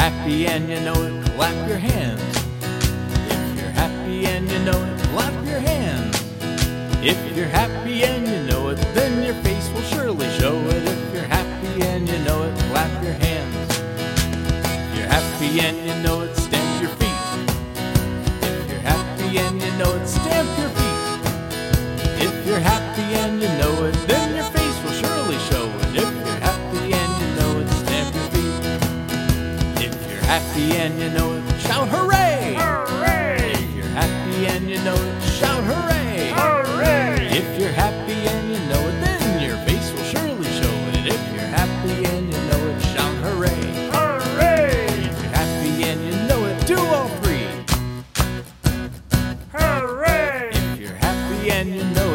happy and you know it, clap your hands. If you're happy and you know it, clap your hands. If you're happy and you know it, then your face will surely show it. If you're happy and you know it, clap your hands. If you're happy and you know it, stamp your feet. If you're happy and you know it, stamp your feet. If you're happy and you know it, happy and you know it, shout hooray! Hooray! If you're happy and you know it, shout hooray! Hooray! If you're happy and you know it, then your face will surely show it. If you're happy and you know it, shout hooray! Hooray! If you're happy and you know it, do all three. Hooray! If you're happy and you know it,